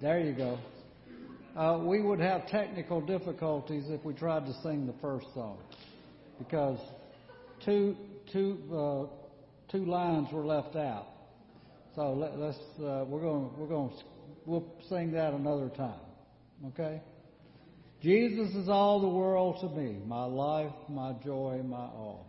There you go. Uh, we would have technical difficulties if we tried to sing the first song because two, two, uh, two lines were left out. So let, us uh, we're going we're going we'll sing that another time. Okay? Jesus is all the world to me, my life, my joy, my all.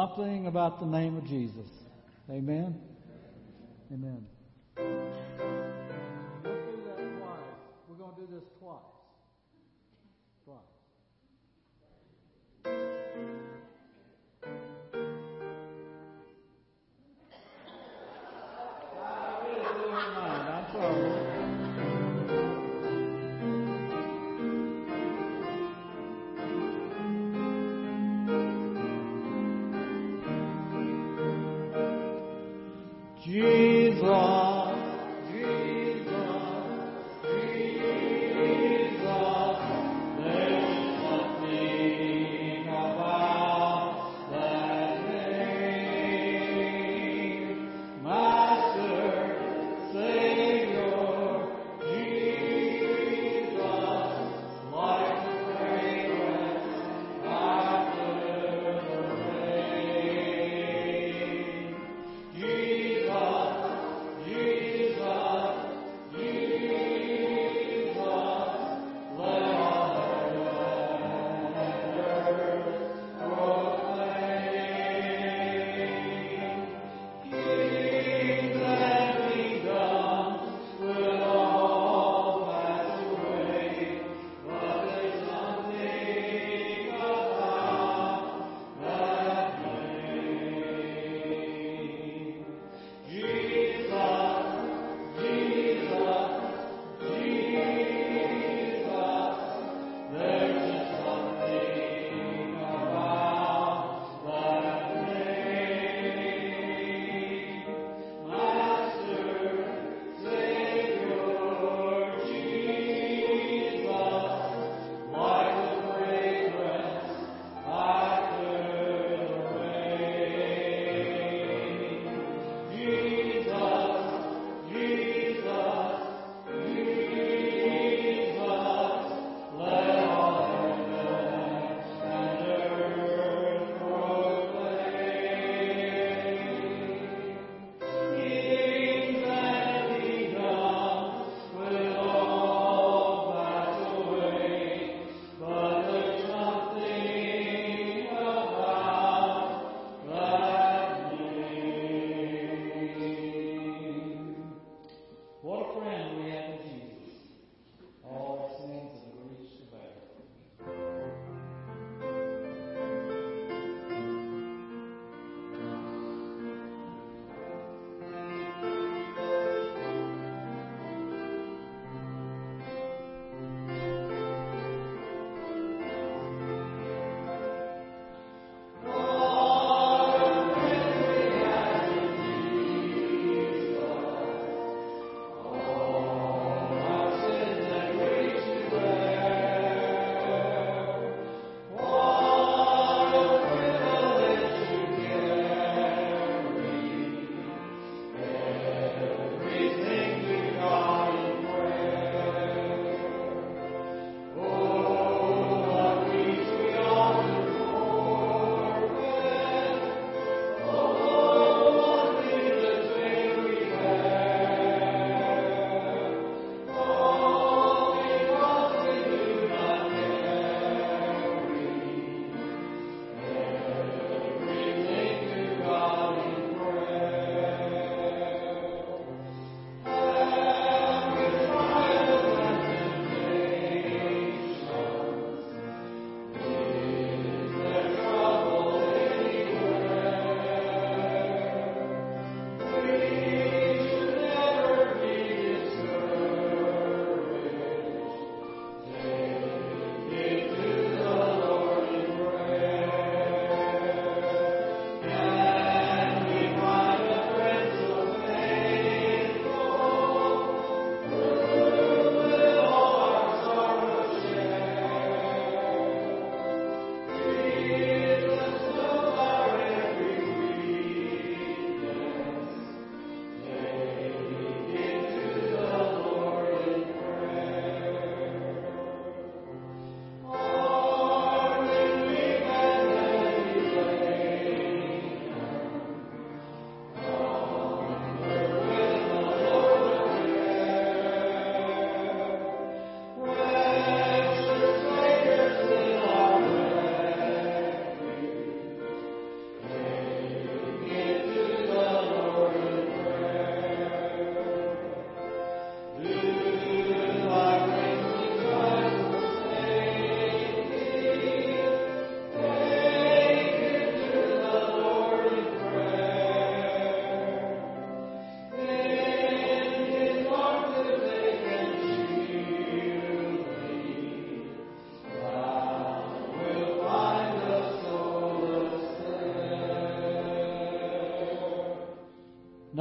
Something about the name of Jesus. Amen.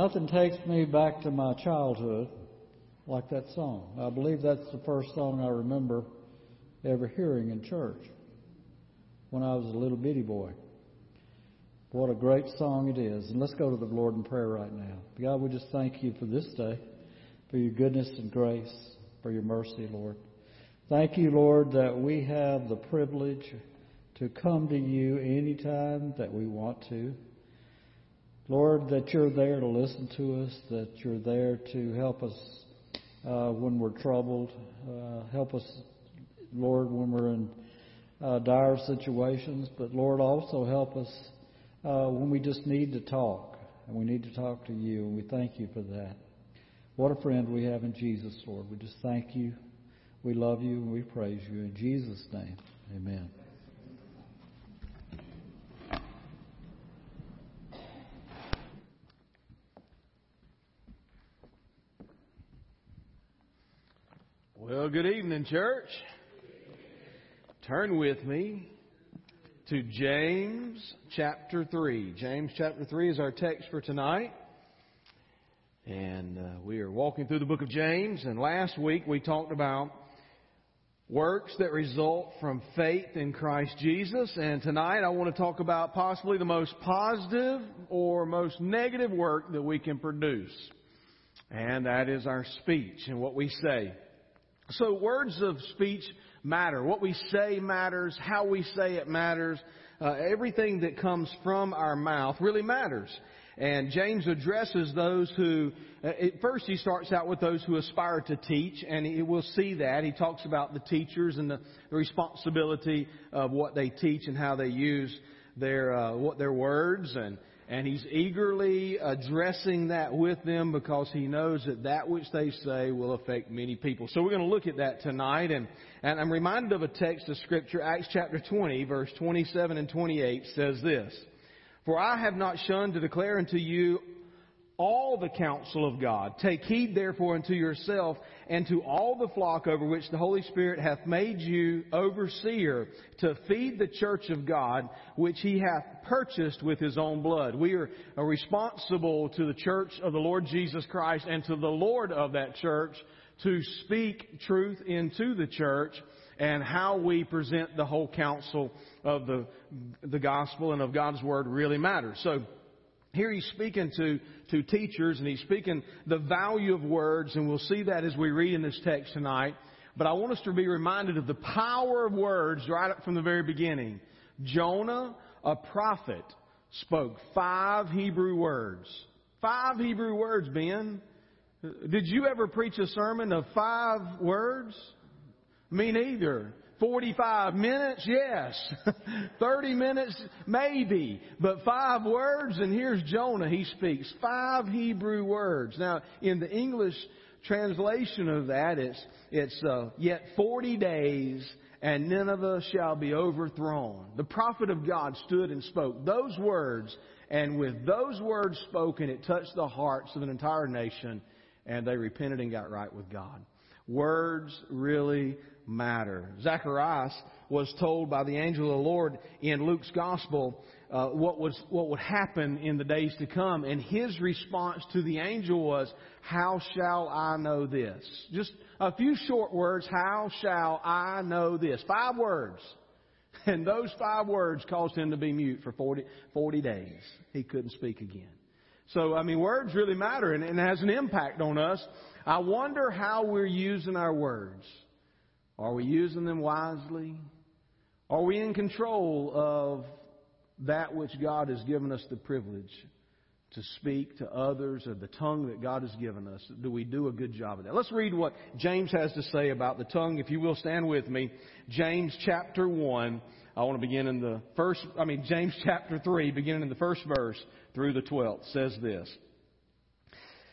Nothing takes me back to my childhood like that song. I believe that's the first song I remember ever hearing in church when I was a little bitty boy. What a great song it is. And let's go to the Lord in prayer right now. God, we just thank you for this day, for your goodness and grace, for your mercy, Lord. Thank you, Lord, that we have the privilege to come to you anytime that we want to. Lord, that you're there to listen to us, that you're there to help us uh, when we're troubled. Uh, help us, Lord, when we're in uh, dire situations. But Lord, also help us uh, when we just need to talk, and we need to talk to you, and we thank you for that. What a friend we have in Jesus, Lord. We just thank you. We love you, and we praise you. In Jesus' name, amen. Well, good evening, church. Turn with me to James chapter 3. James chapter 3 is our text for tonight. And uh, we are walking through the book of James. And last week we talked about works that result from faith in Christ Jesus. And tonight I want to talk about possibly the most positive or most negative work that we can produce. And that is our speech and what we say. So words of speech matter. What we say matters. How we say it matters. Uh, everything that comes from our mouth really matters. And James addresses those who, uh, at first he starts out with those who aspire to teach, and he, we'll see that. He talks about the teachers and the, the responsibility of what they teach and how they use their, uh, what their words and, and he's eagerly addressing that with them because he knows that that which they say will affect many people. So we're going to look at that tonight. And, and I'm reminded of a text of Scripture, Acts chapter 20, verse 27 and 28 says this. For I have not shunned to declare unto you all the counsel of God. Take heed therefore unto yourself and to all the flock over which the Holy Spirit hath made you overseer to feed the church of God, which he hath purchased with his own blood. We are responsible to the church of the Lord Jesus Christ and to the Lord of that church to speak truth into the church and how we present the whole counsel of the, the gospel and of God's word really matters. So, here he's speaking to, to teachers and he's speaking the value of words, and we'll see that as we read in this text tonight. But I want us to be reminded of the power of words right up from the very beginning. Jonah, a prophet, spoke five Hebrew words. Five Hebrew words, Ben. Did you ever preach a sermon of five words? Me neither. 45 minutes? Yes. 30 minutes? Maybe. But five words, and here's Jonah. He speaks five Hebrew words. Now, in the English translation of that, it's, it's, uh, yet 40 days and Nineveh shall be overthrown. The prophet of God stood and spoke those words, and with those words spoken, it touched the hearts of an entire nation, and they repented and got right with God. Words really matter. Zacharias was told by the angel of the Lord in Luke's gospel uh, what was what would happen in the days to come, and his response to the angel was, "How shall I know this?" Just a few short words. How shall I know this? Five words. And those five words caused him to be mute for 40, 40 days. He couldn't speak again. So, I mean, words really matter and, and has an impact on us. I wonder how we're using our words. Are we using them wisely? Are we in control of that which God has given us the privilege to speak to others or the tongue that God has given us? Do we do a good job of that? Let's read what James has to say about the tongue. If you will stand with me, James chapter 1. I want to begin in the first, I mean, James chapter 3, beginning in the first verse through the 12th, says this.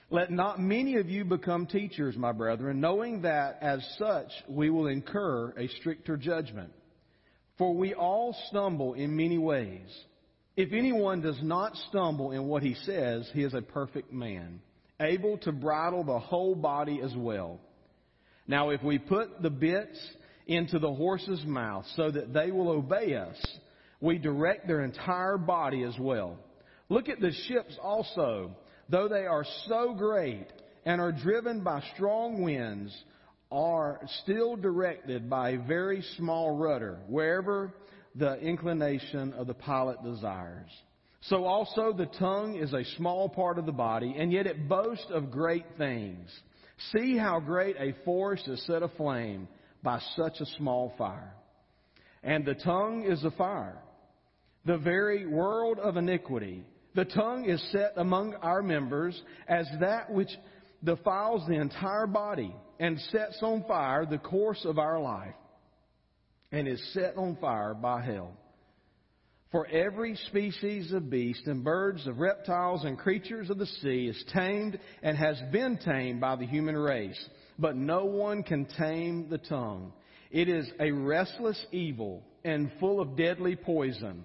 Let not many of you become teachers, my brethren, knowing that as such we will incur a stricter judgment. For we all stumble in many ways. If anyone does not stumble in what he says, he is a perfect man, able to bridle the whole body as well. Now, if we put the bits into the horse's mouth so that they will obey us, we direct their entire body as well. Look at the ships also though they are so great and are driven by strong winds, are still directed by a very small rudder wherever the inclination of the pilot desires. So also the tongue is a small part of the body, and yet it boasts of great things. See how great a forest is set aflame by such a small fire. And the tongue is a fire, the very world of iniquity. The tongue is set among our members as that which defiles the entire body and sets on fire the course of our life and is set on fire by hell. For every species of beast and birds, of reptiles and creatures of the sea is tamed and has been tamed by the human race. But no one can tame the tongue. It is a restless evil and full of deadly poison.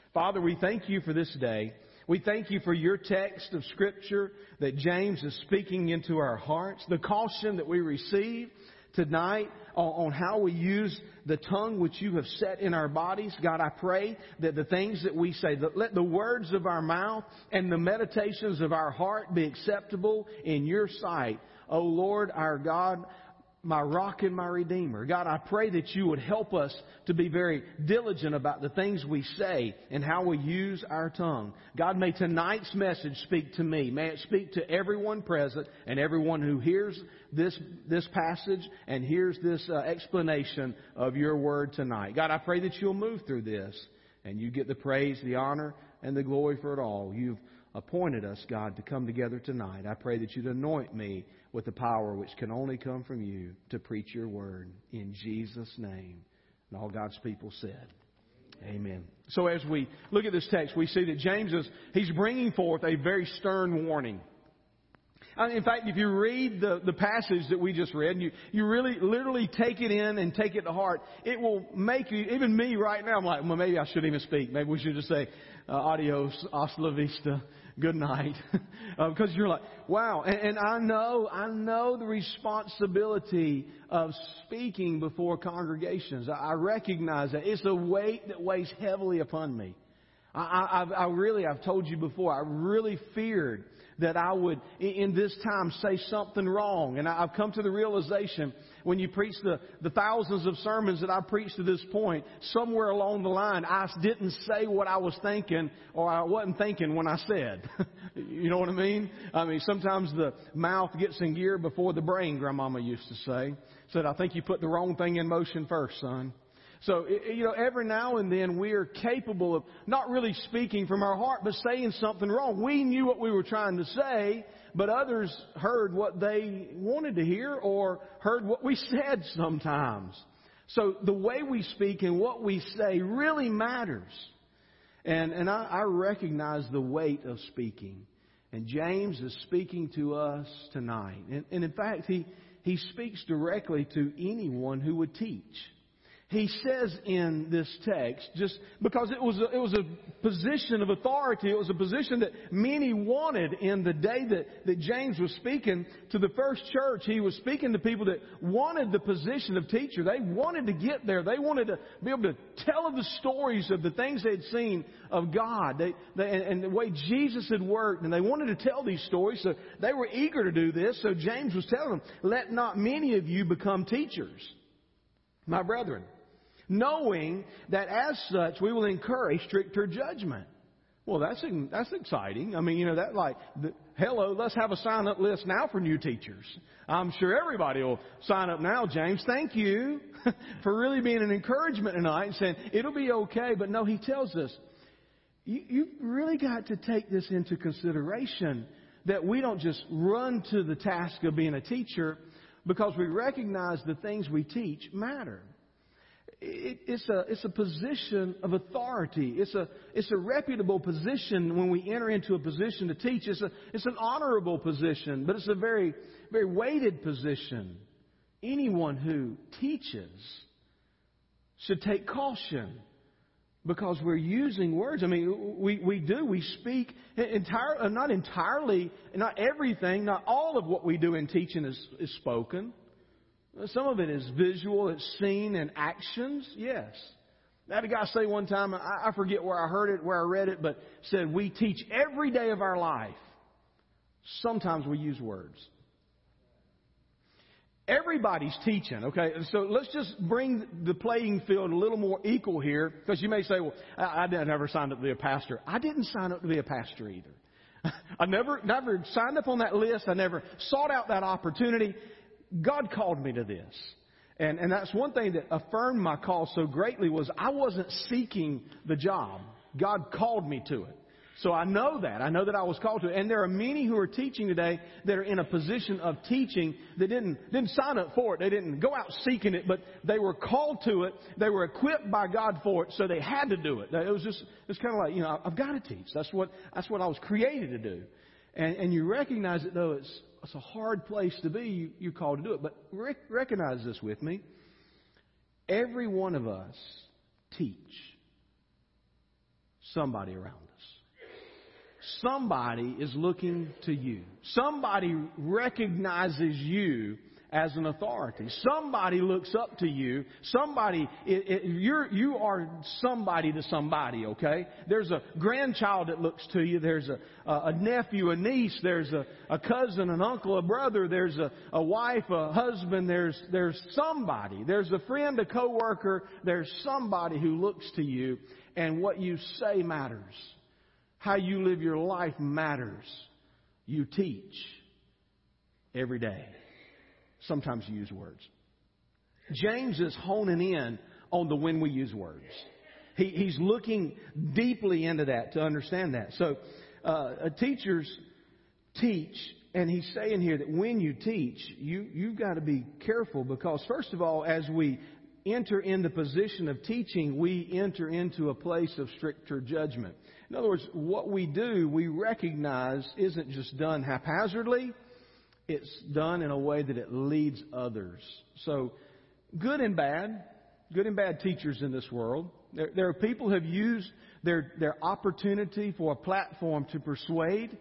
Father, we thank you for this day. We thank you for your text of Scripture that James is speaking into our hearts, the caution that we receive tonight on, how we use the tongue which you have set in our bodies. God, I pray that the things that we say, that let the words of our mouth and the meditations of our heart be acceptable in your sight. O oh Lord, our God, my rock and my redeemer. God, I pray that you would help us to be very diligent about the things we say and how we use our tongue. God, may tonight's message speak to me. May it speak to everyone present and everyone who hears this, this passage and hears this uh, explanation of your word tonight. God, I pray that you'll move through this and you get the praise, the honor, and the glory for it all. You've appointed us, God, to come together tonight. I pray that you'd anoint me with the power which can only come from you to preach your word in Jesus' name. And all God's people said, Amen. So as we look at this text, we see that James is, he's bringing forth a very stern warning. In fact, if you read the, the passage that we just read, and you, you really literally take it in and take it to heart, it will make you, even me right now, I'm like, well, maybe I shouldn't even speak. Maybe we should just say, uh, adios, hasta la vista, good night. uh, because you're like, wow. And, and I know, I know the responsibility of speaking before congregations. I, I recognize that. It's a weight that weighs heavily upon me. I, I, I really, I've told you before, I really feared that I would, in this time, say something wrong. And I've come to the realization when you preach the, the thousands of sermons that I've preached to this point, somewhere along the line, I didn't say what I was thinking or I wasn't thinking when I said. you know what I mean? I mean, sometimes the mouth gets in gear before the brain, Grandmama used to say. Said, I think you put the wrong thing in motion first, son. So, you know, every now and then we are capable of not really speaking from our heart, but saying something wrong. We knew what we were trying to say, but others heard what they wanted to hear or heard what we said sometimes. So the way we speak and what we say really matters. And, and I, I recognize the weight of speaking. And James is speaking to us tonight. And, and in fact, he, he speaks directly to anyone who would teach he says in this text, just because it was a, it was a position of authority, it was a position that many wanted in the day that, that James was speaking to the first church. He was speaking to people that wanted the position of teacher. They wanted to get there. They wanted to be able to tell the stories of the things they'd seen of God they, they, and, and the way Jesus had worked. And they wanted to tell these stories, so they were eager to do this. So James was telling them, let not many of you become teachers, my brethren knowing that as such we will incur a stricter judgment. Well, that's that's exciting. I mean, you know that like, the, hello, let's have a sign up list now for new teachers. I'm sure everybody will sign up now. James, thank you for really being an encouragement tonight and saying it'll be okay. But no, he tells us you, you've really got to take this into consideration that we don't just run to the task of being a teacher because we recognize the things we teach matter it, it's, a, it's a position of authority. It's a, it's a reputable position when we enter into a position to teach. It's, a, it's an honorable position, but it's a very, very weighted position. Anyone who teaches should take caution because we're using words. I mean, we, we do. We speak entire, not entirely, not everything, not all of what we do in teaching is, is spoken. Some of it is visual, it's seen in actions, yes. I had a guy say one time, I, forget where I heard it, where I read it, but said, We teach every day of our life. Sometimes we use words. Everybody's teaching, okay? So let's just bring the playing field a little more equal here, because you may say, well, I, I never signed up to be a pastor. I didn't sign up to be a pastor either. I never, never signed up on that list. I never sought out that opportunity. God called me to this. And, and that's one thing that affirmed my call so greatly was I wasn't seeking the job. God called me to it. So I know that. I know that I was called to it. And there are many who are teaching today that are in a position of teaching that didn't, didn't sign up for it. They didn't go out seeking it, but they were called to it. They were equipped by God for it, so they had to do it. It was just, it's kind of like, you know, I've got to teach. That's what, that's what I was created to do. And, and you recognize it though it's, it's a hard place to be, you, you're called to do it. But rec- recognize this with me. Every one of us teach somebody around us. Somebody is looking to you. Somebody recognizes you as an authority. Somebody looks up to you. Somebody, it, it, you're, you are somebody to somebody, okay? There's a grandchild that looks to you. There's a, a nephew, a niece. There's a, a cousin, an uncle, a brother. There's a, a wife, a husband. There's, there's somebody. There's a friend, a coworker. There's somebody who looks to you and what you say matters. How you live your life matters. You teach every day. Sometimes you use words. James is honing in on the when we use words. He, he's looking deeply into that to understand that. So, uh, teachers teach, and he's saying here that when you teach, you, you've got to be careful because, first of all, as we enter in the position of teaching, we enter into a place of stricter judgment. In other words, what we do, we recognize isn't just done haphazardly it's done in a way that it leads others. So, good and bad, good and bad teachers in this world. There, there are people who have used their, their opportunity for a platform to persuade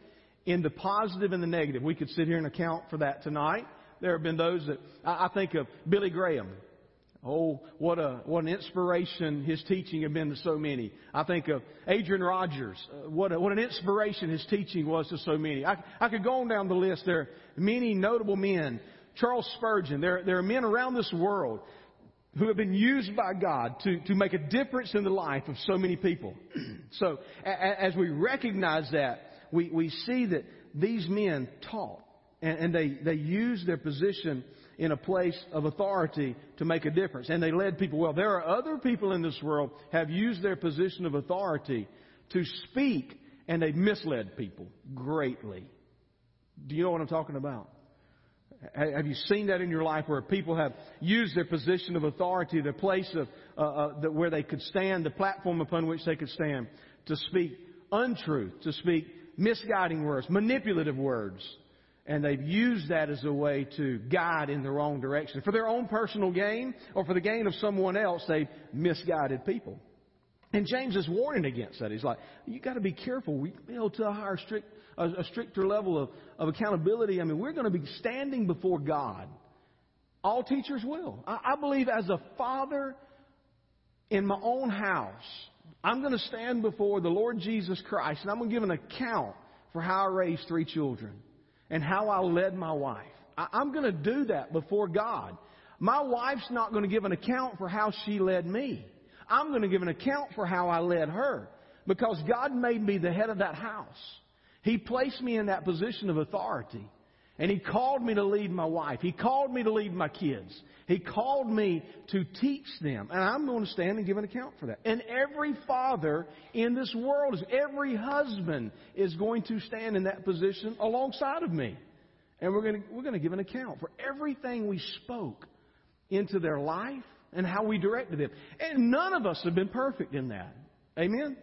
in the positive and the negative. We could sit here and account for that tonight. There have been those that I, I think of Billy Graham. Oh, what a what an inspiration his teaching had been to so many. I think of Adrian Rogers. Uh, what a, what an inspiration his teaching was to so many. I, I could go on down the list. There are many notable men. Charles Spurgeon. There there are men around this world who have been used by God to to make a difference in the life of so many people. so a, as we recognize that, we we see that these men taught and, and they they used their position in a place of authority to make a difference. And they led people well. There are other people in this world have used their position of authority to speak and they've misled people greatly. Do you know what I'm talking about? Have you seen that in your life where people have used their position of authority, their place of uh, uh, where they could stand, the platform upon which they could stand, to speak untruth, to speak misguiding words, manipulative words, and they've used that as a way to guide in the wrong direction. For their own personal gain or for the gain of someone else, they've misguided people. And James is warning against that. He's like, you got to be careful. We build to a higher, strict, a, stricter level of, of accountability. I mean, we're going to be standing before God. All teachers will. I, I believe as a father in my own house, I'm going to stand before the Lord Jesus Christ and I'm going to give an account for how I raised three children and how I led my wife. I, I'm going to do that before God. My wife's not going to give an account for how she led me. I'm going to give an account for how I led her because God made me the head of that house. He placed me in that position of authority. And He called me to lead my wife. He called me to lead my kids. He called me to teach them. And I'm going to stand and give an account for that. And every father in this world, every husband is going to stand in that position alongside of me. And we're going to, we're going to give an account for everything we spoke into their life and how we directed them. And none of us have been perfect in that. Amen?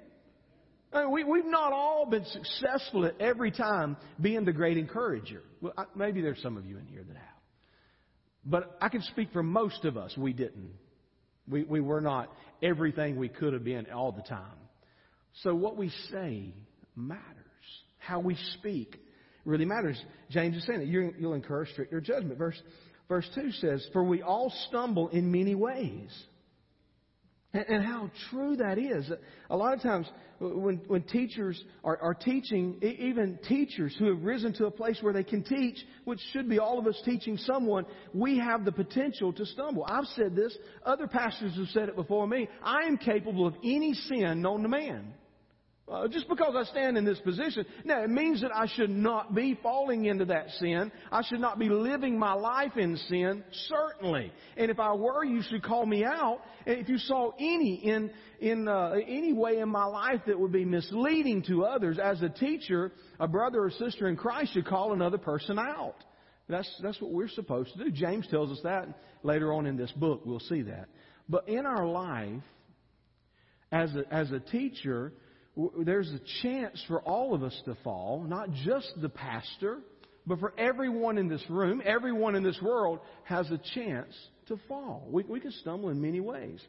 I mean, we, we've not all been successful at every time being the great encourager. Well, I, maybe there's some of you in here that have. But I can speak for most of us, we didn't. We, we were not everything we could have been all the time. So what we say matters. How we speak really matters. James is saying that you'll incur stricter judgment. Verse, verse 2 says, For we all stumble in many ways. And, how true that is. A lot of times when, when teachers are, are teaching, even teachers who have risen to a place where they can teach, which should be all of us teaching someone, we have the potential to stumble. I've said this. Other pastors have said it before me. I am capable of any sin known to man. Uh, just because I stand in this position. Now, it means that I should not be falling into that sin. I should not be living my life in sin, certainly. And if I were, you should call me out. And if you saw any in, in uh, any way in my life that would be misleading to others, as a teacher, a brother or sister in Christ should call another person out. That's, that's what we're supposed to do. James tells us that later on in this book. We'll see that. But in our life, as a, as a teacher, there's a chance for all of us to fall, not just the pastor, but for everyone in this room, everyone in this world has a chance to fall. We, we can stumble in many ways.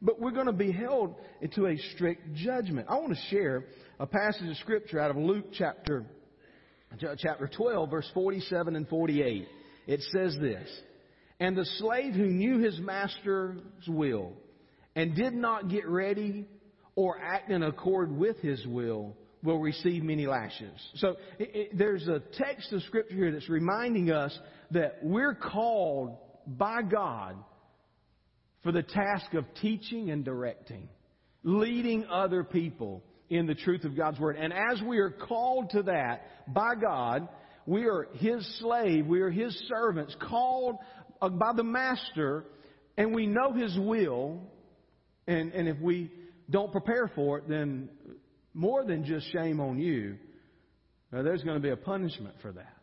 But we're going to be held into a strict judgment. I want to share a passage of Scripture out of Luke chapter, chapter 12, verse 47 and 48. It says this And the slave who knew his master's will and did not get ready or act in accord with his will will receive many lashes. So it, it, there's a text of scripture here that's reminding us that we're called by God for the task of teaching and directing, leading other people in the truth of God's Word. And as we are called to that by God, we are His slave, we are His servants, called uh, by the Master, and we know His will. And, and if we don't prepare for it, then more than just shame on you, uh, there's going to be a punishment for that.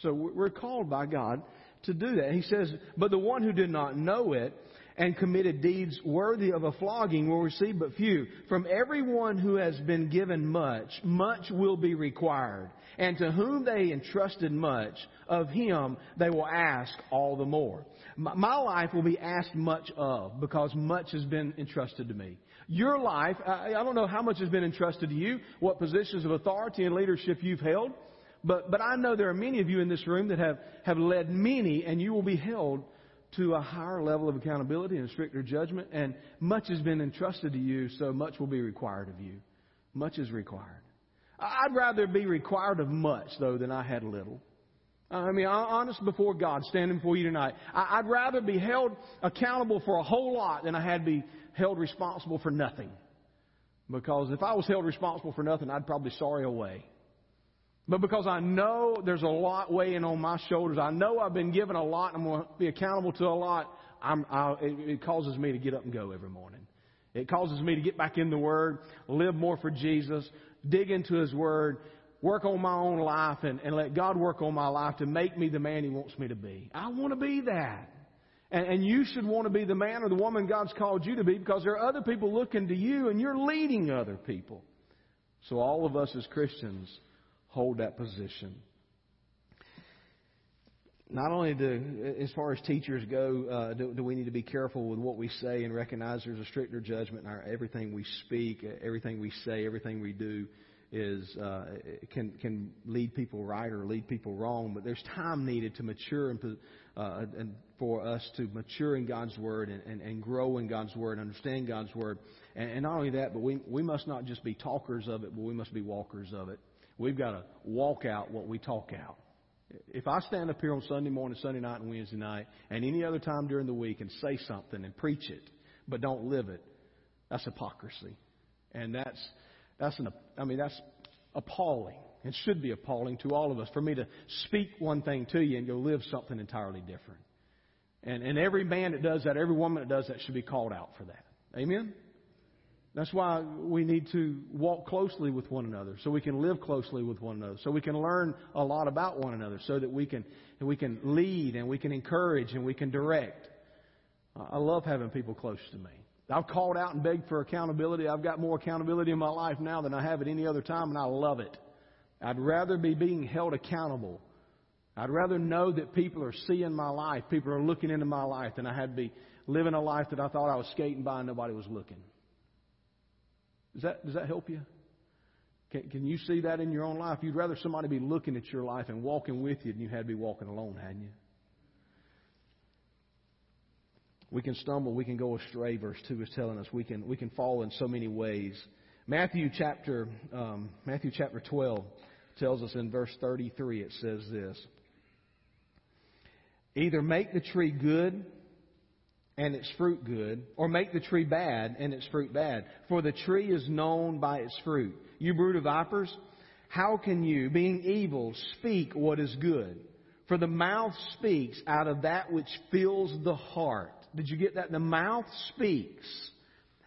So we're called by God to do that. He says, But the one who did not know it and committed deeds worthy of a flogging will receive but few. From everyone who has been given much, much will be required. And to whom they entrusted much, of him they will ask all the more. My life will be asked much of because much has been entrusted to me. Your life, I don't know how much has been entrusted to you, what positions of authority and leadership you've held, but, but I know there are many of you in this room that have, have led many, and you will be held to a higher level of accountability and stricter judgment, and much has been entrusted to you, so much will be required of you. Much is required. I'd rather be required of much, though, than I had a little. I mean, honest before God, standing before you tonight. I'd rather be held accountable for a whole lot than I had be held responsible for nothing. Because if I was held responsible for nothing, I'd probably sorry away. But because I know there's a lot weighing on my shoulders, I know I've been given a lot and I'm going to be accountable to a lot, I, it, it causes me to get up and go every morning. It causes me to get back in the Word, live more for Jesus, dig into His Word, work on my own life, and, and let God work on my life to make me the man He wants me to be. I want to be that. And, and you should want to be the man or the woman God's called you to be because there are other people looking to you and you're leading other people. So all of us as Christians hold that position. Not only do, as far as teachers go, uh, do, do, we need to be careful with what we say and recognize there's a stricter judgment in our everything we speak, everything we say, everything we do is uh, can can lead people right or lead people wrong. But there's time needed to mature and, uh, and for us to mature in God's Word and, and, and grow in God's Word, understand God's Word. And, and not only that, but we, we must not just be talkers of it, but we must be walkers of it. We've got to walk out what we talk out. If I stand up here on Sunday morning, Sunday night, and Wednesday night, and any other time during the week and say something and preach it, but don't live it, that's hypocrisy. And that's, that's an, I mean, that's appalling. It should be appalling to all of us for me to speak one thing to you and go live something entirely different. And, and every man that does that, every woman that does that should be called out for that. Amen? That's why we need to walk closely with one another, so we can live closely with one another, so we can learn a lot about one another, so that we can, we can lead and we can encourage and we can direct. I love having people close to me. I've called out and begged for accountability. I've got more accountability in my life now than I have at any other time, and I love it. I'd rather be being held accountable. I'd rather know that people are seeing my life, people are looking into my life, than I had to be living a life that I thought I was skating by and nobody was looking. Does that, does that help you? Can, can you see that in your own life? You'd rather somebody be looking at your life and walking with you than you had to be walking alone, hadn't you? We can stumble, we can go astray, verse 2 is telling us. We can, we can fall in so many ways. Matthew chapter, um, Matthew chapter 12 tells us in verse 33, it says this. Either make the tree good and its fruit good, or make the tree bad and its fruit bad. For the tree is known by its fruit. You brood of vipers, how can you, being evil, speak what is good? For the mouth speaks out of that which fills the heart. Did you get that? The mouth speaks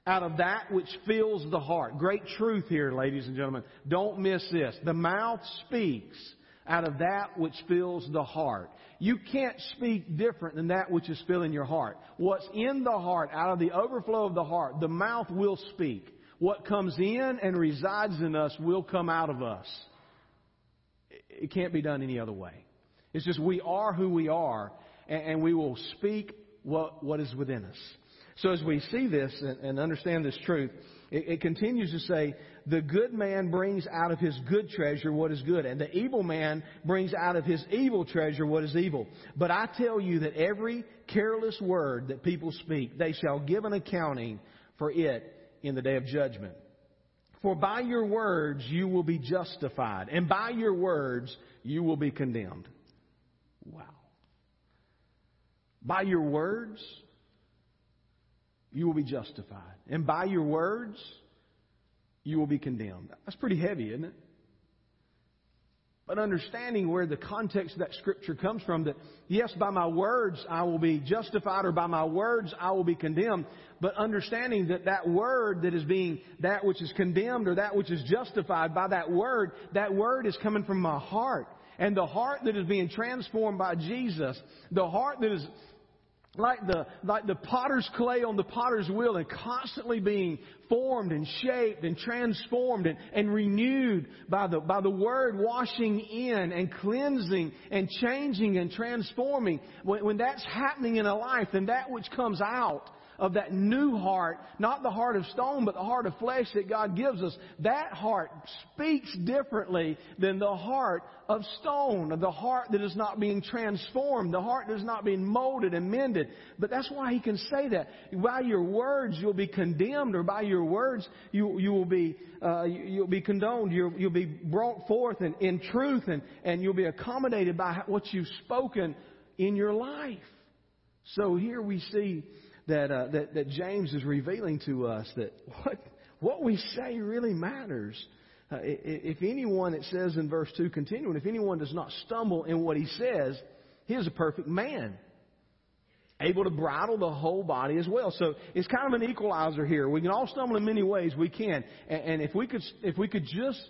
out of that which fills the heart. Great truth here, ladies and gentlemen. Don't miss this. The mouth speaks out of that which fills the heart. You can't speak different than that which is filling your heart. What's in the heart, out of the overflow of the heart, the mouth will speak. What comes in and resides in us will come out of us. It can't be done any other way. It's just we are who we are, and we will speak what, what is within us. So as we see this and understand this truth, it, it continues to say, the good man brings out of his good treasure what is good, and the evil man brings out of his evil treasure what is evil. But I tell you that every careless word that people speak, they shall give an accounting for it in the day of judgment. For by your words you will be justified, and by your words you will be condemned. Wow. By your words, you will be justified. And by your words, you will be condemned. That's pretty heavy, isn't it? But understanding where the context of that scripture comes from, that yes, by my words I will be justified, or by my words I will be condemned, but understanding that that word that is being, that which is condemned or that which is justified, by that word, that word is coming from my heart. And the heart that is being transformed by Jesus, the heart that is like the, like the potter's clay on the potter's wheel and constantly being formed and shaped and transformed and, and renewed by the, by the word washing in and cleansing and changing and transforming. When, when that's happening in a life, then that which comes out of that new heart, not the heart of stone, but the heart of flesh that God gives us, that heart speaks differently than the heart of stone, the heart that is not being transformed, the heart that is not being molded and mended. But that's why he can say that. By your words you'll be condemned, or by your words you, you will be, uh, you, will be condoned, you'll, you'll be brought forth in, in truth, and, and you'll be accommodated by what you've spoken in your life. So here we see that, uh, that, that James is revealing to us that what, what we say really matters. Uh, if anyone, it says in verse 2, continuing, if anyone does not stumble in what he says, he is a perfect man, able to bridle the whole body as well. So it's kind of an equalizer here. We can all stumble in many ways. We can, and, and if we could, if we could just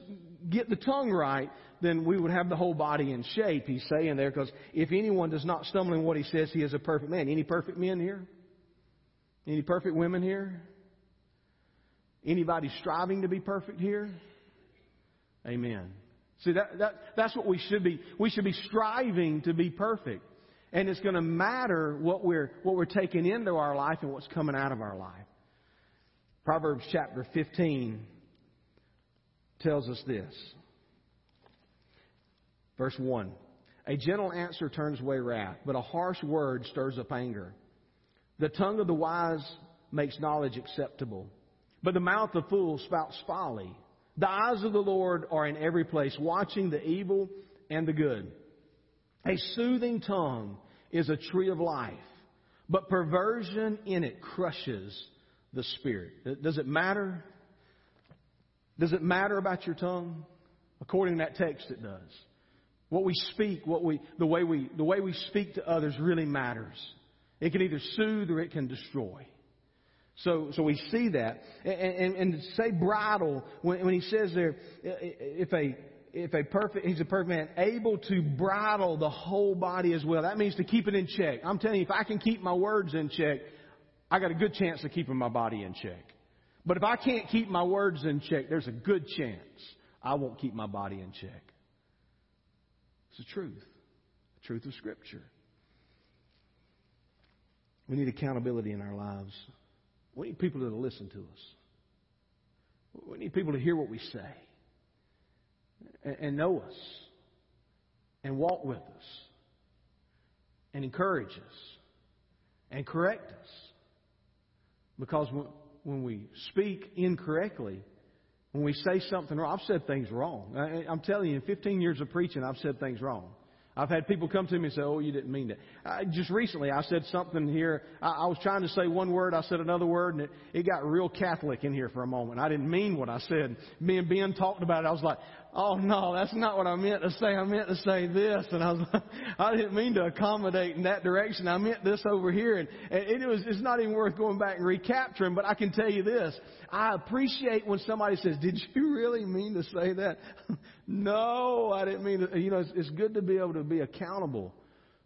get the tongue right, then we would have the whole body in shape. He's saying there because if anyone does not stumble in what he says, he is a perfect man. Any perfect men here? Any perfect women here? Anybody striving to be perfect here? Amen. See, that, that, that's what we should be. We should be striving to be perfect. And it's going to matter what we're, what we're taking into our life and what's coming out of our life. Proverbs chapter 15 tells us this. Verse 1. A gentle answer turns away wrath, but a harsh word stirs up anger. The tongue of the wise makes knowledge acceptable, but the mouth of fools spouts folly. The eyes of the Lord are in every place, watching the evil and the good. A soothing tongue is a tree of life, but perversion in it crushes the spirit. Does it matter? Does it matter about your tongue? According to that text, it does. What we speak, what we, the way we, the way we speak to others really matters. It can either soothe or it can destroy. So, so we see that. And, and, and say bridle, when, when he says there, if a, if a perfect, he's a perfect man, able to bridle the whole body as well. That means to keep it in check. I'm telling you, if I can keep my words in check, I got a good chance of keeping my body in check. But if I can't keep my words in check, there's a good chance I won't keep my body in check. It's the truth. The truth of Scripture. We need accountability in our lives. We need people to listen to us. We need people to hear what we say and, know us and walk with us and encourage us and correct us. Because when, we speak incorrectly, when we say something wrong, I've said things wrong. I'm telling you, in 15 years of preaching, I've said things wrong. I've had people come to me and say, "Oh, you didn't mean that." I, just recently, I said something here. I, I was trying to say one word, I said another word, and it, it got real Catholic in here for a moment. I didn't mean what I said. Me and Ben talked about it. I was like, "Oh no, that's not what I meant to say. I meant to say this," and I was, I didn't mean to accommodate in that direction. I meant this over here, and, and it was. It's not even worth going back and recapturing. But I can tell you this: I appreciate when somebody says, "Did you really mean to say that?" no, I didn't mean to. You know, it's, it's good to be able to be accountable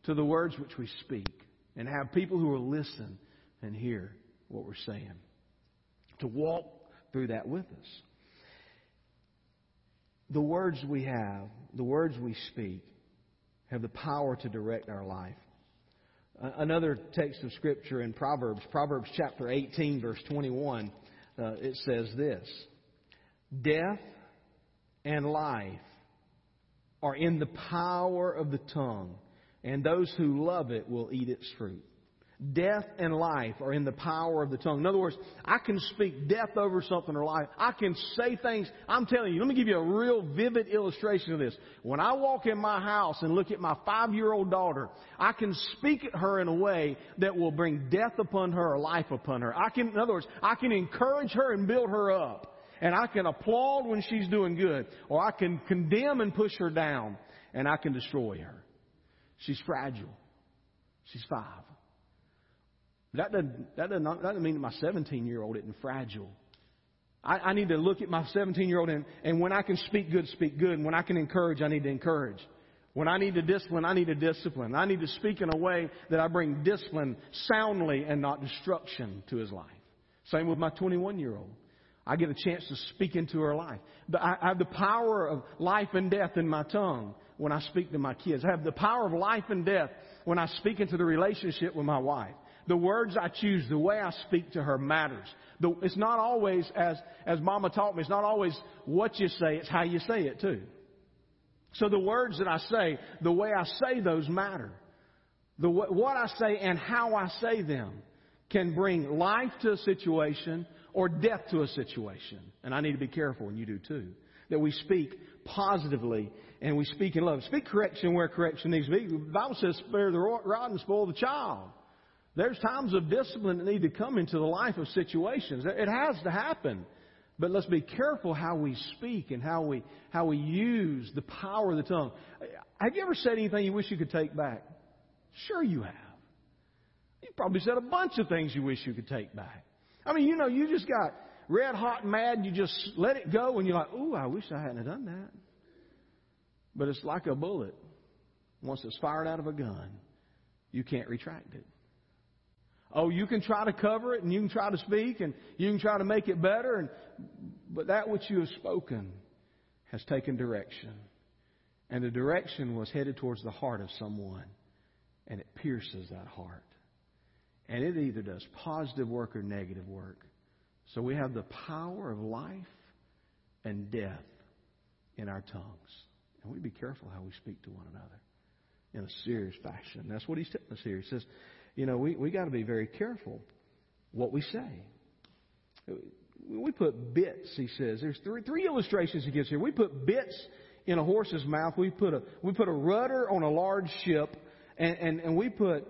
to the words which we speak and have people who will listen and hear what we're saying. To walk through that with us. The words we have, the words we speak, have the power to direct our life. Another text of Scripture in Proverbs, Proverbs chapter 18, verse 21, uh, it says this Death and life are in the power of the tongue, and those who love it will eat its fruit. Death and life are in the power of the tongue. In other words, I can speak death over something or life. I can say things. I'm telling you, let me give you a real vivid illustration of this. When I walk in my house and look at my five year old daughter, I can speak at her in a way that will bring death upon her or life upon her. I can, in other words, I can encourage her and build her up and I can applaud when she's doing good, or I can condemn and push her down, and I can destroy her. She's fragile. She's five. That doesn't, that doesn't, that doesn't mean that my 17 year old isn't fragile. I, I need to look at my 17 year old and, and when I can speak good, speak good. And when I can encourage, I need to encourage. When I need to discipline, I need to discipline. I need to speak in a way that I bring discipline soundly and not destruction to his life. Same with my 21 year old. I get a chance to speak into her life. I have the power of life and death in my tongue when I speak to my kids. I have the power of life and death when I speak into the relationship with my wife. The words I choose, the way I speak to her matters. The, it's not always, as, as Mama taught me, it's not always what you say, it's how you say it too. So the words that I say, the way I say those matter. The, what I say and how I say them can bring life to a situation or death to a situation. And I need to be careful, and you do too, that we speak positively and we speak in love. Speak correction where correction needs to be. The Bible says, spare the rod and spoil the child. There's times of discipline that need to come into the life of situations. It has to happen. But let's be careful how we speak and how we, how we use the power of the tongue. Have you ever said anything you wish you could take back? Sure you have. You probably said a bunch of things you wish you could take back. I mean, you know, you just got red hot mad and you just let it go and you're like, ooh, I wish I hadn't done that. But it's like a bullet. Once it's fired out of a gun, you can't retract it. Oh, you can try to cover it and you can try to speak and you can try to make it better, and, but that which you have spoken has taken direction. And the direction was headed towards the heart of someone, and it pierces that heart. And it either does positive work or negative work. So we have the power of life and death in our tongues. And we be careful how we speak to one another in a serious fashion. That's what he's telling us here. He says, you know, we, we got to be very careful what we say. We put bits, he says. There's three, three illustrations he gives here. We put bits in a horse's mouth. We put a, we put a rudder on a large ship, and, and, and we put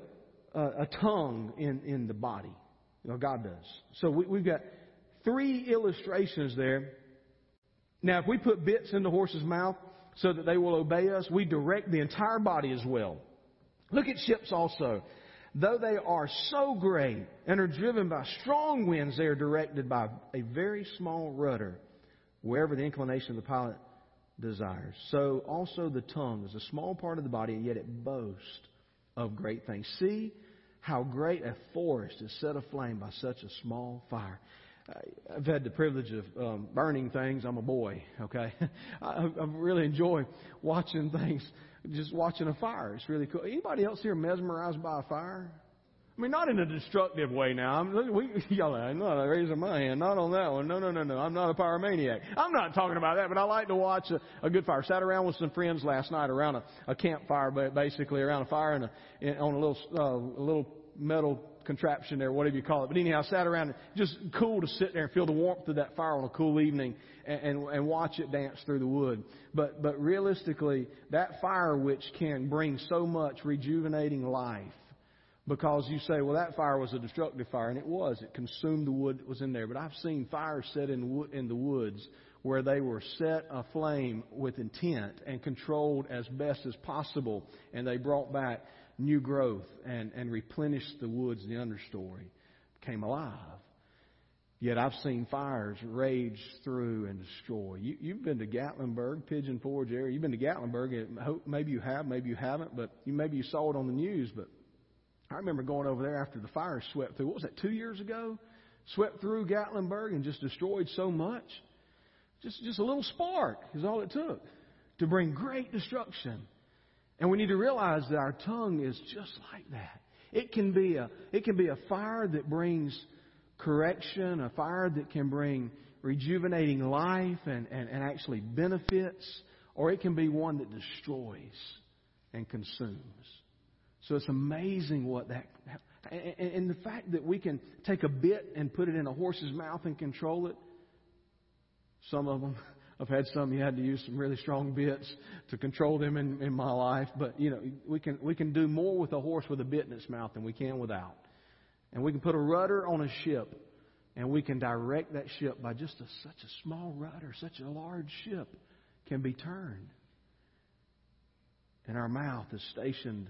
a, a tongue in, in the body. You know, God does. So we, we've got three illustrations there. Now, if we put bits in the horse's mouth so that they will obey us, we direct the entire body as well. Look at ships also. Though they are so great and are driven by strong winds, they are directed by a very small rudder wherever the inclination of the pilot desires. So also the tongue is a small part of the body, and yet it boasts of great things. See how great a forest is set aflame by such a small fire. I've had the privilege of um, burning things. I'm a boy, okay? I, I really enjoy watching things, just watching a fire. It's really cool. Anybody else here mesmerized by a fire? I mean, not in a destructive way now. I'm, we, y'all, I'm not raising my hand. Not on that one. No, no, no, no. I'm not a pyromaniac. I'm not talking about that, but I like to watch a, a good fire. Sat around with some friends last night around a, a campfire, basically around a fire and on a little, uh, a little metal contraption there, whatever you call it. But anyhow, I sat around and just cool to sit there and feel the warmth of that fire on a cool evening and, and, and watch it dance through the wood. But, but realistically, that fire which can bring so much rejuvenating life because you say, well, that fire was a destructive fire, and it was. It consumed the wood that was in there. But I've seen fires set in, in the woods where they were set aflame with intent and controlled as best as possible, and they brought back new growth and, and replenished the woods, the understory, came alive. Yet I've seen fires rage through and destroy. You, you've been to Gatlinburg, Pigeon Forge area. You've been to Gatlinburg. Maybe you have, maybe you haven't, but you, maybe you saw it on the news. But I remember going over there after the fire swept through. What was that, two years ago? Swept through Gatlinburg and just destroyed so much. Just, just a little spark is all it took to bring great destruction. And we need to realize that our tongue is just like that. It can be a, it can be a fire that brings correction, a fire that can bring rejuvenating life and, and, and actually benefits, or it can be one that destroys and consumes. So it's amazing what that, and the fact that we can take a bit and put it in a horse's mouth and control it. Some of them I've had some you had to use some really strong bits to control them in, in my life, but you know we can we can do more with a horse with a bit in its mouth than we can without, and we can put a rudder on a ship, and we can direct that ship by just a, such a small rudder, such a large ship can be turned, and our mouth is stationed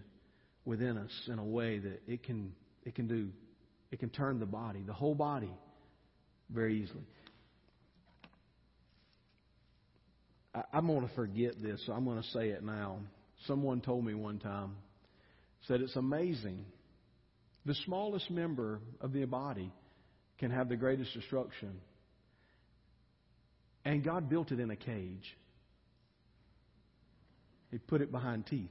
within us in a way that it can it can do it can turn the body, the whole body, very easily. I'm going to forget this, so I'm going to say it now. Someone told me one time, said it's amazing. The smallest member of the body can have the greatest destruction. And God built it in a cage. He put it behind teeth.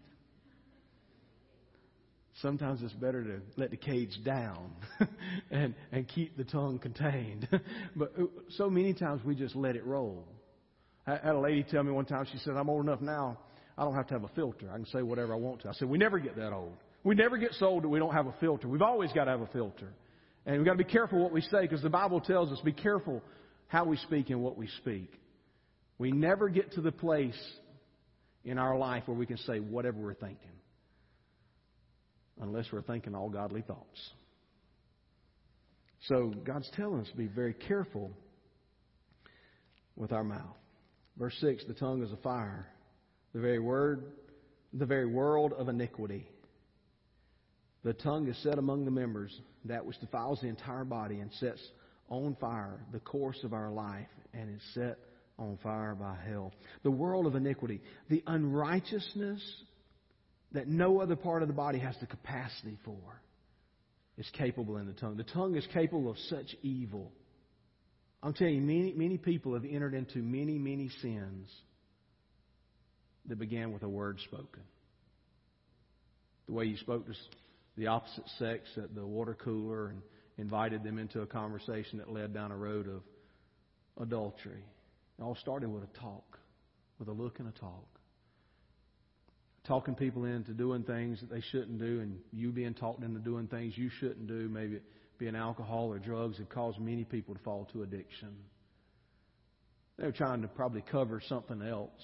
Sometimes it's better to let the cage down and, and keep the tongue contained. but so many times we just let it roll. I had a lady tell me one time, she said, I'm old enough now, I don't have to have a filter. I can say whatever I want to. I said, we never get that old. We never get so old that we don't have a filter. We've always got to have a filter. And we've got to be careful what we say because the Bible tells us be careful how we speak and what we speak. We never get to the place in our life where we can say whatever we're thinking unless we're thinking all godly thoughts. So God's telling us to be very careful with our mouth. Verse 6 the tongue is a fire, the very word, the very world of iniquity. The tongue is set among the members, that which defiles the entire body and sets on fire the course of our life and is set on fire by hell. The world of iniquity, the unrighteousness that no other part of the body has the capacity for, is capable in the tongue. The tongue is capable of such evil I'm telling you, many, many people have entered into many, many sins that began with a word spoken. The way you spoke to the opposite sex at the water cooler and invited them into a conversation that led down a road of adultery. It all started with a talk, with a look and a talk. Talking people into doing things that they shouldn't do, and you being talked into doing things you shouldn't do, maybe being alcohol or drugs have caused many people to fall to addiction. They were trying to probably cover something else.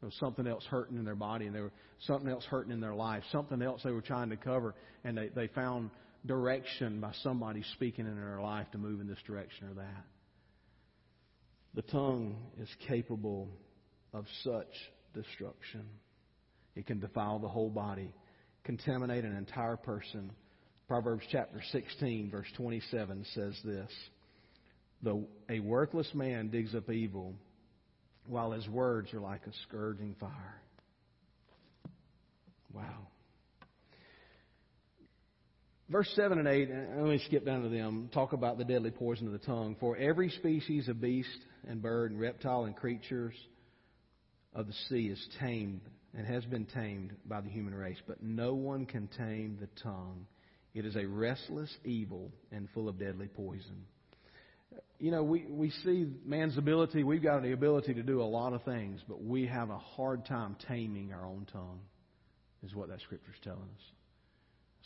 There was something else hurting in their body, and there was something else hurting in their life, something else they were trying to cover, and they, they found direction by somebody speaking in their life to move in this direction or that. The tongue is capable of such destruction. It can defile the whole body, contaminate an entire person, Proverbs chapter 16, verse 27 says this the, A worthless man digs up evil, while his words are like a scourging fire. Wow. verse 7 and 8, let me skip down to them, talk about the deadly poison of the tongue. For every species of beast and bird and reptile and creatures of the sea is tamed and has been tamed by the human race, but no one can tame the tongue. It is a restless evil and full of deadly poison. You know, we, we see man's ability, we've got the ability to do a lot of things, but we have a hard time taming our own tongue, is what that scripture's telling us.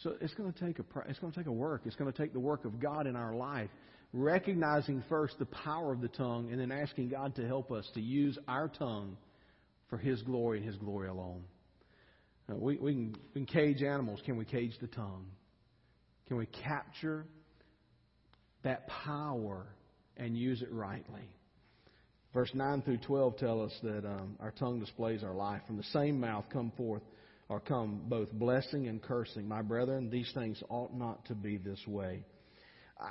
So it's going to take a it's going to take a work. It's going to take the work of God in our life, recognizing first the power of the tongue, and then asking God to help us to use our tongue for His glory and His glory alone. Now, we, we, can, we can cage animals. Can we cage the tongue? Can we capture that power and use it rightly? Verse 9 through 12 tell us that um, our tongue displays our life. From the same mouth come forth or come both blessing and cursing. My brethren, these things ought not to be this way.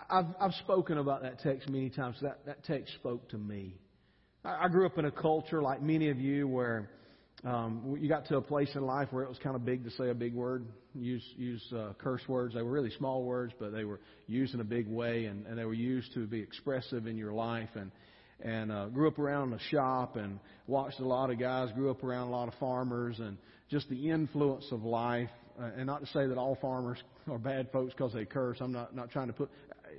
I've, I've spoken about that text many times. That, that text spoke to me. I, I grew up in a culture like many of you where um, you got to a place in life where it was kind of big to say a big word, use use uh, curse words. They were really small words, but they were used in a big way, and, and they were used to be expressive in your life. And and uh, grew up around a shop and watched a lot of guys. Grew up around a lot of farmers and just the influence of life. Uh, and not to say that all farmers are bad folks because they curse. I'm not not trying to put.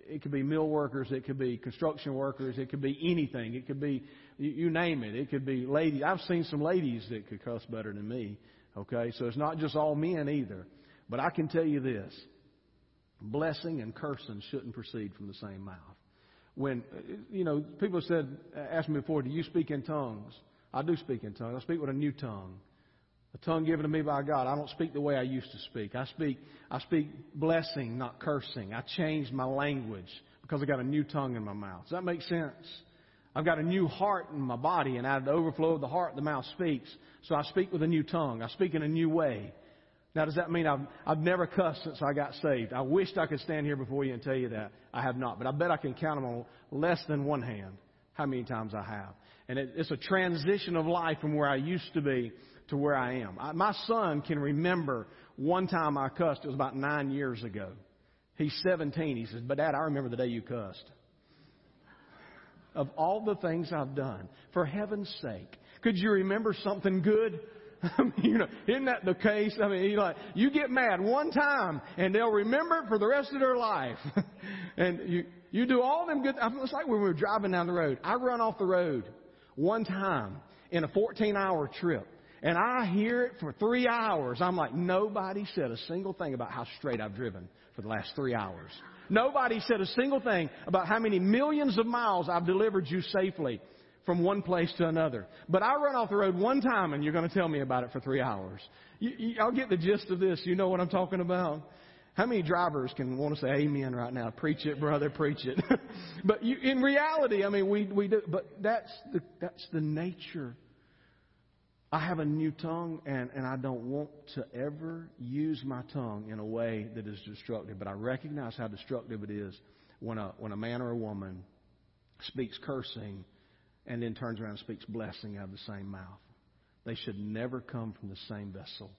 It could be mill workers. It could be construction workers. It could be anything. It could be you, name it. It could be ladies. I've seen some ladies that could cuss better than me. Okay, so it's not just all men either. But I can tell you this: blessing and cursing shouldn't proceed from the same mouth. When you know, people said, asked me before, "Do you speak in tongues?" I do speak in tongues. I speak with a new tongue. A tongue given to me by God. I don't speak the way I used to speak. I speak, I speak blessing, not cursing. I changed my language because I got a new tongue in my mouth. Does that make sense? I've got a new heart in my body, and out of the overflow of the heart, the mouth speaks. So I speak with a new tongue. I speak in a new way. Now, does that mean I've, I've never cussed since I got saved? I wished I could stand here before you and tell you that. I have not. But I bet I can count them on less than one hand how many times I have. And it, it's a transition of life from where I used to be to where I am. I, my son can remember one time I cussed. It was about nine years ago. He's 17. He says, But Dad, I remember the day you cussed of all the things I've done. For heaven's sake, could you remember something good? I mean, you know, isn't that the case? I mean, you like you get mad one time and they'll remember it for the rest of their life. and you you do all them good. It's like when we were driving down the road. I run off the road one time in a 14-hour trip, and I hear it for three hours. I'm like, nobody said a single thing about how straight I've driven for the last three hours. Nobody said a single thing about how many millions of miles I've delivered you safely from one place to another. But I run off the road one time and you're going to tell me about it for three hours. You, you, I'll get the gist of this. You know what I'm talking about? How many drivers can want to say amen right now? Preach it, brother, preach it. but you, in reality, I mean, we, we do, but that's the, that's the nature I have a new tongue, and, and I don't want to ever use my tongue in a way that is destructive. But I recognize how destructive it is when a, when a man or a woman speaks cursing and then turns around and speaks blessing out of the same mouth. They should never come from the same vessel.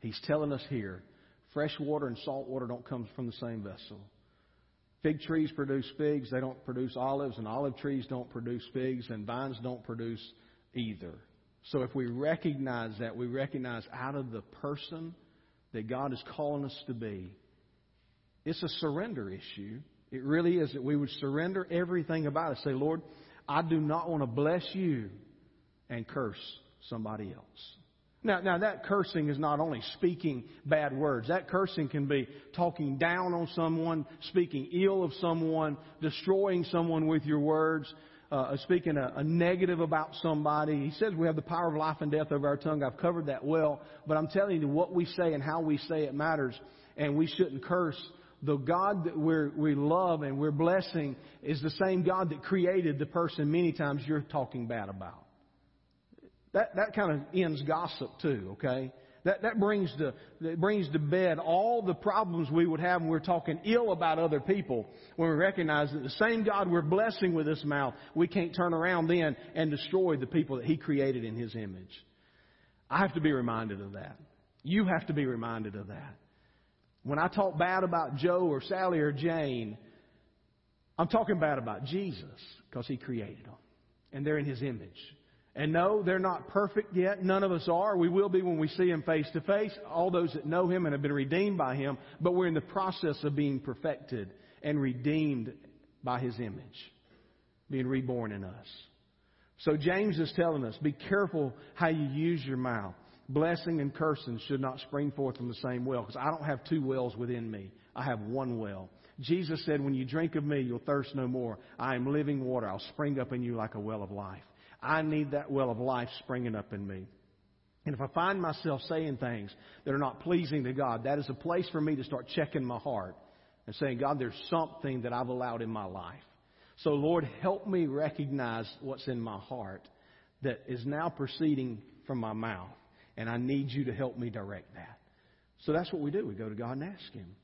He's telling us here fresh water and salt water don't come from the same vessel. Fig trees produce figs, they don't produce olives, and olive trees don't produce figs, and vines don't produce either. So if we recognize that, we recognize out of the person that God is calling us to be, it's a surrender issue. It really is that we would surrender everything about us. Say, Lord, I do not want to bless you and curse somebody else. Now, now that cursing is not only speaking bad words. That cursing can be talking down on someone, speaking ill of someone, destroying someone with your words uh, speaking a, a negative about somebody. He says we have the power of life and death over our tongue. I've covered that well. But I'm telling you, what we say and how we say it matters. And we shouldn't curse. The God that we're, we love and we're blessing is the same God that created the person many times you're talking bad about. That, that kind of ends gossip too, okay? That, that brings to, that brings to bed all the problems we would have when we're talking ill about other people. When we recognize that the same God we're blessing with this mouth, we can't turn around then and destroy the people that He created in His image. I have to be reminded of that. You have to be reminded of that. When I talk bad about Joe or Sally or Jane, I'm talking bad about Jesus because He created them. And they're in His image. And no, they're not perfect yet. None of us are. We will be when we see Him face to face. All those that know Him and have been redeemed by Him. But we're in the process of being perfected and redeemed by His image, being reborn in us. So James is telling us, be careful how you use your mouth. Blessing and cursing should not spring forth from the same well, because I don't have two wells within me. I have one well. Jesus said, When you drink of me, you'll thirst no more. I am living water. I'll spring up in you like a well of life. I need that well of life springing up in me. And if I find myself saying things that are not pleasing to God, that is a place for me to start checking my heart and saying, God, there's something that I've allowed in my life. So, Lord, help me recognize what's in my heart that is now proceeding from my mouth. And I need you to help me direct that. So that's what we do. We go to God and ask Him.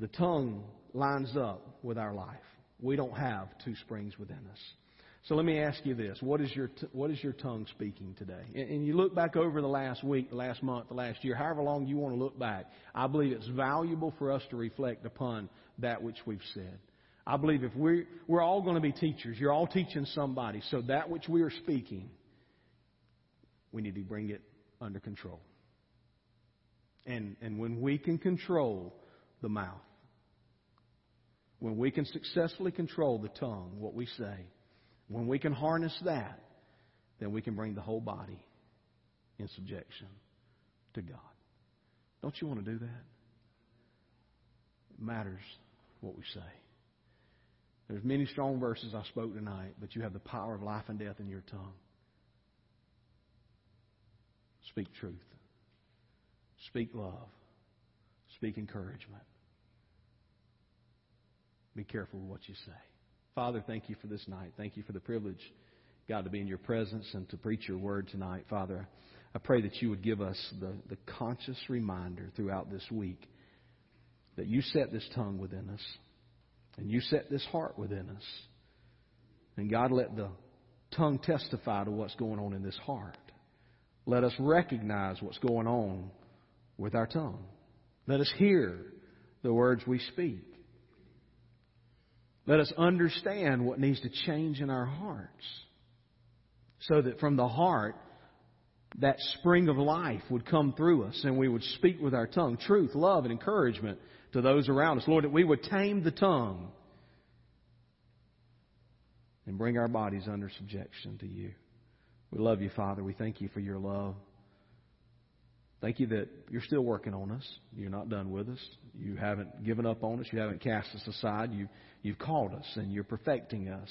The tongue lines up with our life. We don't have two springs within us. So let me ask you this: What is your t- what is your tongue speaking today? And, and you look back over the last week, the last month, the last year, however long you want to look back. I believe it's valuable for us to reflect upon that which we've said. I believe if we we're all going to be teachers, you're all teaching somebody. So that which we are speaking, we need to bring it under control. And and when we can control the mouth, when we can successfully control the tongue, what we say, when we can harness that, then we can bring the whole body in subjection to God. Don't you want to do that? It matters what we say. There's many strong verses I spoke tonight, but you have the power of life and death in your tongue. Speak truth. Speak love. Speak encouragement. Be careful with what you say. Father, thank you for this night. Thank you for the privilege, God, to be in your presence and to preach your word tonight. Father, I pray that you would give us the, the conscious reminder throughout this week that you set this tongue within us and you set this heart within us. And God, let the tongue testify to what's going on in this heart. Let us recognize what's going on with our tongue. Let us hear the words we speak. Let us understand what needs to change in our hearts so that from the heart, that spring of life would come through us and we would speak with our tongue truth, love, and encouragement to those around us. Lord, that we would tame the tongue and bring our bodies under subjection to you. We love you, Father. We thank you for your love. Thank you that you're still working on us. You're not done with us. You haven't given up on us. You haven't cast us aside. You, you've called us and you're perfecting us.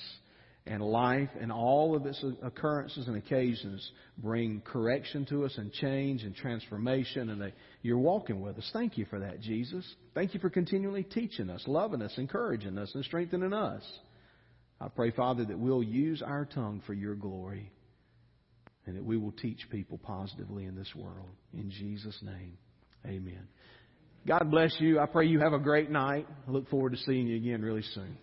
And life and all of its occurrences and occasions bring correction to us and change and transformation. And they, you're walking with us. Thank you for that, Jesus. Thank you for continually teaching us, loving us, encouraging us, and strengthening us. I pray, Father, that we'll use our tongue for your glory and that we will teach people positively in this world. In Jesus' name, amen. God bless you. I pray you have a great night. I look forward to seeing you again really soon.